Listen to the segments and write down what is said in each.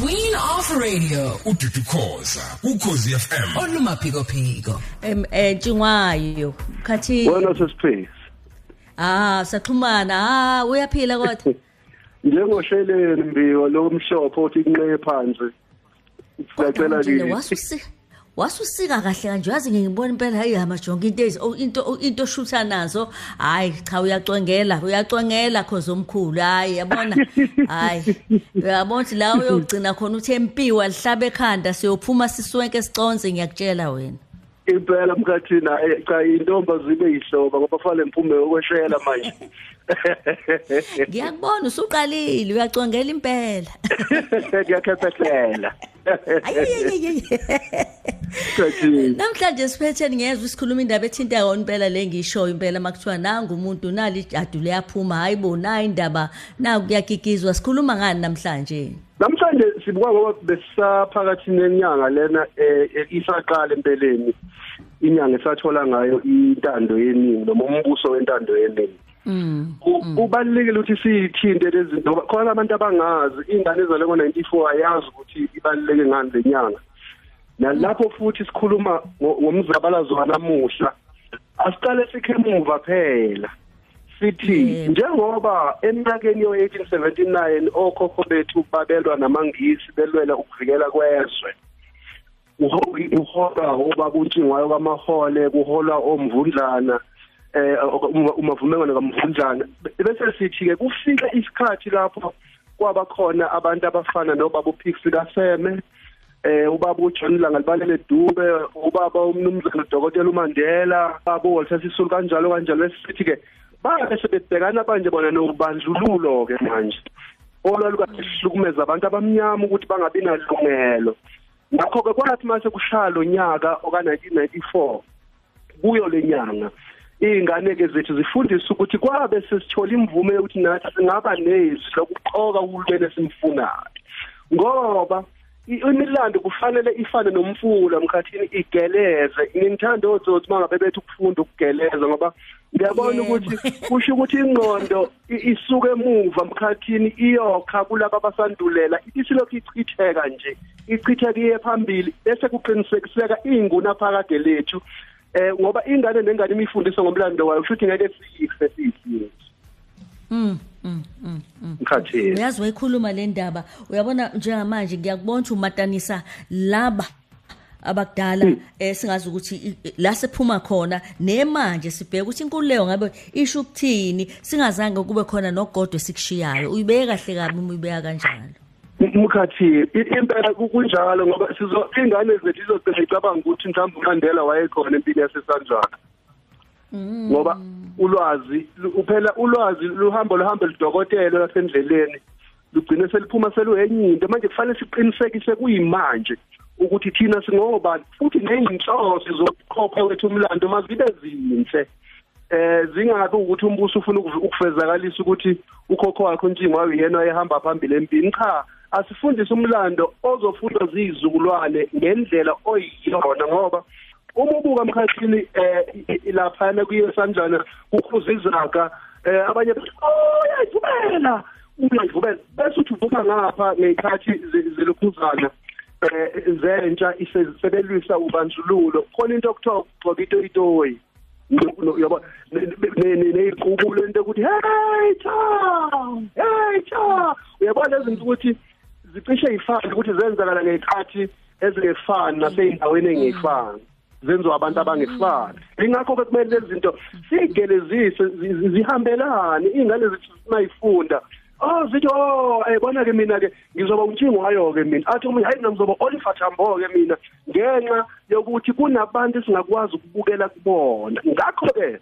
queen of radio. Ududukhoza ukhozi fm olumaphikophiko um entshingwayo eh, khathi wena please. ah saxhumana. Ah uyaphila kodwa? Njengosheleni mbiwa lo mhlophe othi inqeye phansi. Siyacela kithi wasusika kahle kanje. Yazi ngiyibona impela hayi amajonga into ezi oh, into oh, into shutha nazo hayi cha uyacwengela uyacwengela khoze omkhulu hayi yabona? Hayi uyabona ukuthi la uyogcina khona uthi empiwa lihlabe ekhanda siyophuma siswenke siconze ngiyakutshela wena. Impela mkhathina eh, cha intomba zibe yihloba ngoba fanele mphume okweshela manje. Ngiyakubona usuqalile uyacwengela impela. Mkhathina Namhlanje siphetheni ngezwe isikhuluma indaba ethinta yona impela le ngisho impela makuthiwa nanga umuntu nali ijadu liyaphuma hayibo na indaba na kuyakikizwa sikhuluma ngani namhlanje? Namhlanje sibuka ngoba besisaphakathi nenyanga lena eh, eh, isaqala empeleni. Inyanga esathola ngayo intando yeningi noma umbuso wentando yeningi. Mm U- kubalulekile ukuthi siyithinte lezi zinto ngoba khona abantu abangazi ingane ezalwe ngo-94 ayazi ukuthi ibaluleke ngani le nyanga. Nalapho futhi sikhuluma ngo- ngomzabalazo wanamuhla asiqale sikhe emuva phela. Sithi Yebo. njengoba eminyakeni yo-1879 okhokho bethu babelwa namangisi belwela ukuvikela kwezwe uho- uholwa ubaba untshingwayo kwamahole kuholwa omvundlana eh uma- umavumengwana kamvundlana bese sithi ke kufika isikhathi lapho kwaba khona abantu abafana nobaba uPixie kaSeme eh ubaba uJohn Langalibalele Dube ubaba umnumzana uDokotela uMandela baba uWalter Sisulu kanjalo kanjalo sithi ke babe sebebhekana manje bona nobandlululo ke manje. Olwalukahlukumeza abantu abamnyama ukuthi bangabi nalungelo. Ngakho ke kwathi mase kushaya lo nyaka oka 1994 kuyo lenyanga ingane ke zethu zifundiswa ukuthi kwabe sesithola imvume yokuthi nathi singaba nezwi lokuqoka uhulumeni esimfunayo. Ngoba i- imilando kufanele ifane nomfula mkhathini igeleze ngithanda otsotsi mangabe bethu ukufunda ukugeleza ngoba ngiyabona Yebo. ukuthi kusho ukuthi ingqondo i- isuke emuva mkhathini iyokha kulabo abasandulela isilokhu ichitheka nje ichitheka iye phambili bese kuqinisekiseka inguna phakade lethu eh ngoba ingane nengane imifundiswa ngomlando wayo futhi ngeke siyihle siyihle mm mm mm mm. Mkhathini uyazi wayikhuluma le ndaba. Uyabona njengamanje ngiyakubona ukuthi umatanisa laba abakudala eh singazi ukuthi i- i- la sephuma khona nemanje sibheka ukuthi inkululeko ngabe isho ukuthini singazange kube khona nogodwe sikushiyayo uyibeke kahle kabi uma uyibeka kanjalo. Mkhathi impela kunjalo ngoba sizo ingane zethu izogcina icabanga ukuthi mhlawumbe uMandela wayekhona empini yasesanjana. Ngoba ulwazi uphela ulwazi luhambo luhambe lidokotela lasendleleni lugcine seliphuma seluyenye into manje kufanele siqinisekise kuyimanje ukuthi thina singobani futhi neyinhloso zokuqopha wethu umlando mazibe zinhle eh zingabe ukuthi umbuso ufuna ukufezakalisa ukuthi ukhokho wakhe uNtshingwayo yena ayehamba phambili empini. Cha asifundise umlando ozofundwa zizukulwane ngendlela oyiyona ngoba uma ubuka emkhathini eh lapha na kuyesanjana ukhuza izaga eh abanye bathi oh yayivumela uyayivumela. Bese uthi uvuka ngapha ngekhathi zelokhuzana eh zentsha isebelwisa ubandlululo khona into okuthiwa ugcoka into itoyi yabo neyiqubulo into ukuthi hey cha! Hey cha! Uyabona izinto ukuthi zicishe yifana ukuthi zenzakala ngekhathi ezingefani naseyindaweni engefani zenziwa abantu abangefani ingakho ke kumele lezi zinto sigelezise zi- zihambelane ingane zethu zinayifunda. Oh zithi oh ayibona ke mina ke ngizoba untshingwayo ke mina. Athi umuntu hayi mina ngizoba Oliver Tambo ke mina ngenxa yokuthi kunabantu singakwazi ukubukela kubona. Ngakho ke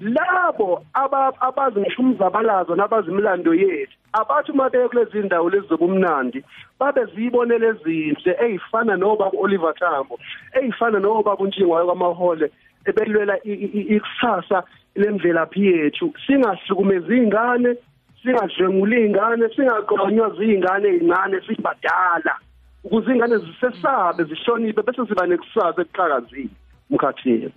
labo aba- abazi ngisho umzabalazo nabazi imlando yethu abathi uma beye kulezi ndawo lezi zobumnandi babe ziyibonele ezinhle ezifana nobaba Oliver Tambo ezifana nobaba untshingwayo kwamahole ebelwela i- i- i- ikusasa lemvelaphi yethu. Singahlukumezi ingane singadlengula ingane singagonywa zingane ezincane sibadala ukuze ingane zisesabe zihloniphe bese siba nekusasa ekuqhakazile mkhathini.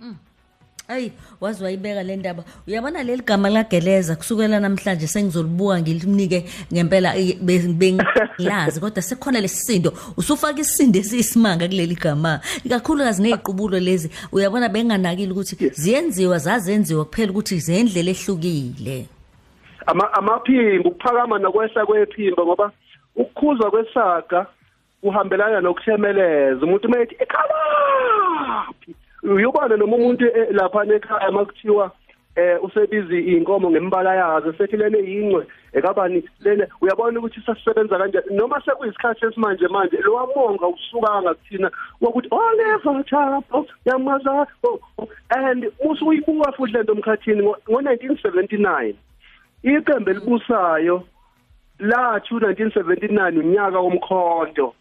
Ayi wazi wayibeka le ndaba. Uyabona leli gama lageleza kusukela namhlanje sengizolibuka ngilinike ngempela be- bengilazi kodwa sekukhona lesisindo usufaka isisindo esiyisimanga kuleli gama ikakhulukazi neziqubulo lezi. Uyabona benganakile ukuthi ziyenziwa zazenziwa kuphela ukuthi zendlela ehlukile. Amaphimbo ukuphakama nokwehla kwephimbo ngoba ukukhuzwa kwesaga uhambelana nokuthemeleza. Umuntu methi ekhalaphi uyubona noma umuntu eh, lapha ekhaya makuthiwa eh usebizi inkomo ngembala yazo sethi lele yingcwe ekabani lele uyabona ukuthi sasisebenza kanjani noma sekuyisikhathi esimanje manje lo wamonga usukanga kuthina wokuthi oliver chapo yamaza oh, oh. and usuyibuka futhi lento emkhathini ngo-1979 iqembu elibusayo lathi u1979 unyaka womkhonto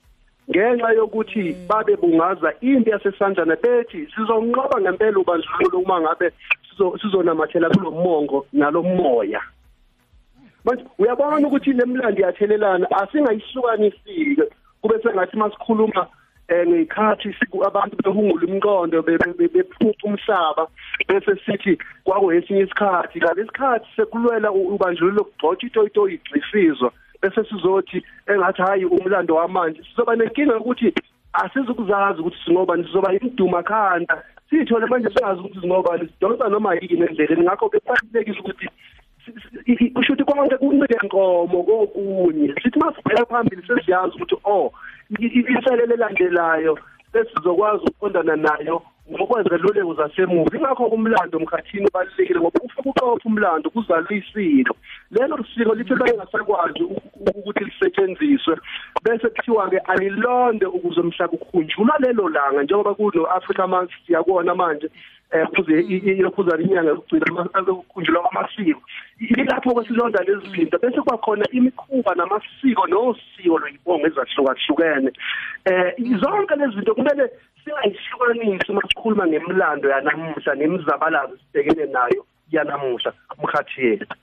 ngenxa yokuthi babe bungaza impi yasesanjana bethi sizonqoba ngempela ubandlululo uma ngabe sizo- sizonamathela kulomongo nalomoya manje uyabona ukuthi lemlandi yathelelana asingayihlukanisile. Kube sengathi masikhuluma eh ngekhathi siku abantu behungula umqondo be- be- be- bephupha umhlaba bese sithi kwakuyesinye isikhathi. Ngalesikhathi sekulwela u- ubandlululo kugxotha itoyitoyi igxifizwa bese sizothi engathi hayi umlando wamanje sizoba nenkinga yokuthi asizukuzazi ukuthi singobani sizoba imduma khanda sithole manje singazi ukuthi singobani sidonsa noma yini endleleni. Ngakho kubalulekile ukuthi kusho ukuthi konke kuncike nkomo kokunye. Sithi masibheka phambili sesiyazi ukuthi oh inselelo elandelayo besizokwazi ukuqondana nayo ngokwezeluleko zasemuva. Ingakho umlando emkhathini ubalulekile ngoba ufika uqopha umlando kuzalisilo lelo siko lithi bengasakwazi ukuthi lisetshenziswe bese kuthiwa ke alilonde ukuze umhlaba ukhunjulwa lelo langa njengoba kuno Africa Month siyakona manje eh kuze iyokuza inyanga yokugcina ukukhunjulwa kwamasiko. Ilapho kwesilonda lezi zinto bese kuba khona imikhuba namasiko nosiko lwibongo ezahlukahlukene. Eh zonke lezi zinto kumele singayihlukanisi uma sikhuluma ngemlando yanamuhla nemizabalazo sibhekene nayo yanamuhla umkhathi yethu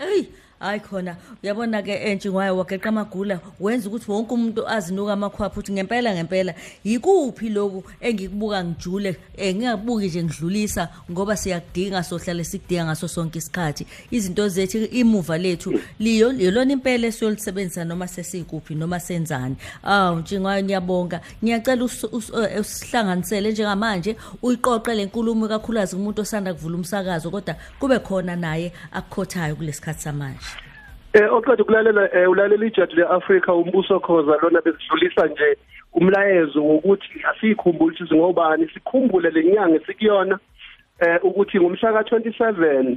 اي hayi khona uyabona ke entshingwayo wageqa amagula wenza ukuthi wonke umuntu azinuka amakhwapha ukuthi ngempela ngempela. Yikuphi loku engikubuka ngijule eh, ngingabuki nje ngidlulisa ngoba siyakudinga sohlale sikudinga ngaso sonke isikhathi? Izinto zethu imuva lethu yilona impela esiyolisebenzisa noma sesikuphi noma senzani? Awu ntshingwayo ngiyabonga ngiyacela eh, usihlanganisele njengamanje uyiqoqe lenkulumo kakhulukazi kumuntu osanda kuvula umsakazo kodwa kube khona naye akukhothayo kulesikhathi samanje. Eh oqeda ukulalela eh, ulalela ijaji leAfrica umbuso khoza lona besidlulisa nje umlayezo wokuthi asikhumbule ukuthi singobani sikhumbule lenyanga sikuyona eh ukuthi ngomhla ka27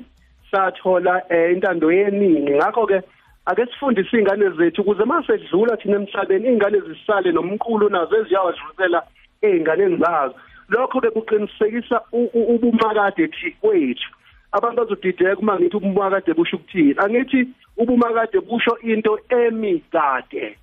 sathola eh, intando yeningi. Ngakho ke ake sifundise izingane zethu ukuze masedlula thina emhlabeni izingane zisale nomqulu nazo eziyawadlulisela einganeni zazo. Lokho ke kuqinisekisa ubumakade thi kwethu. Abantu bazodideka uma ngithi ubumakade busho ukuthini. Angithi ubumakade busho into emikade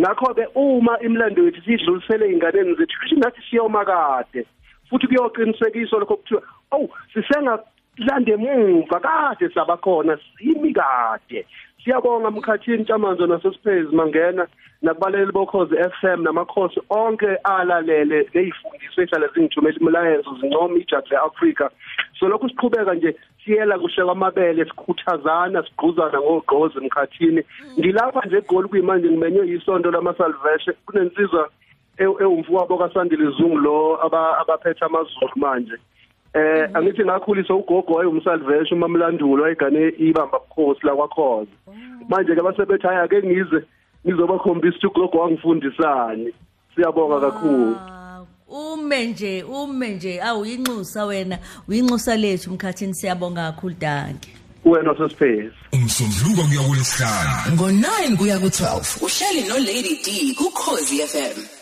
ngakho ke uma imlando yethu sidlulisele einganeni zethu kusho ngathi siyomakade futhi kuyoqinisekiswa lokho kuthiwa oh sisengalande emuva kade sabakhona simikade siyabonga mkhathini Ntshamanzo nasesiphezi mangena nakubaleli bokhozi FM namakhosi onke alalele lezifundiso ehlala zingithumela imlayezo zincoma ijaji leAfrica so lokhu siqhubeka nje siyela kuhle kwamabele sikhuthazana sigquzana ngogqozi emkhathini ngilapha nje egoli kuyimanje ngimenywe yisonto lamasalvation kunensizwa ew- ewumfowabo kaSandile Zungu lo aba- abaphethe amazulu manje. Eh angithi ngakhulisa ugogo wayumsalvation umamlandulo wayigane ibamba bukhosi la kwakhoza manje ke basebethi hayi ake ngize ngizobakhombisa ukuthi ugogo wangifundisani. Siyabonga kakhulu. Ah, ume nje ume nje. Awuyinxusa wena. Uyinxusa lethu mkhathini. Siyabonga kakhulu danke. Wena sesiphezi umsombuluko kuya kulesihlanu ngo-9 kuya ku-12 uhleli nolady d kukhozi fm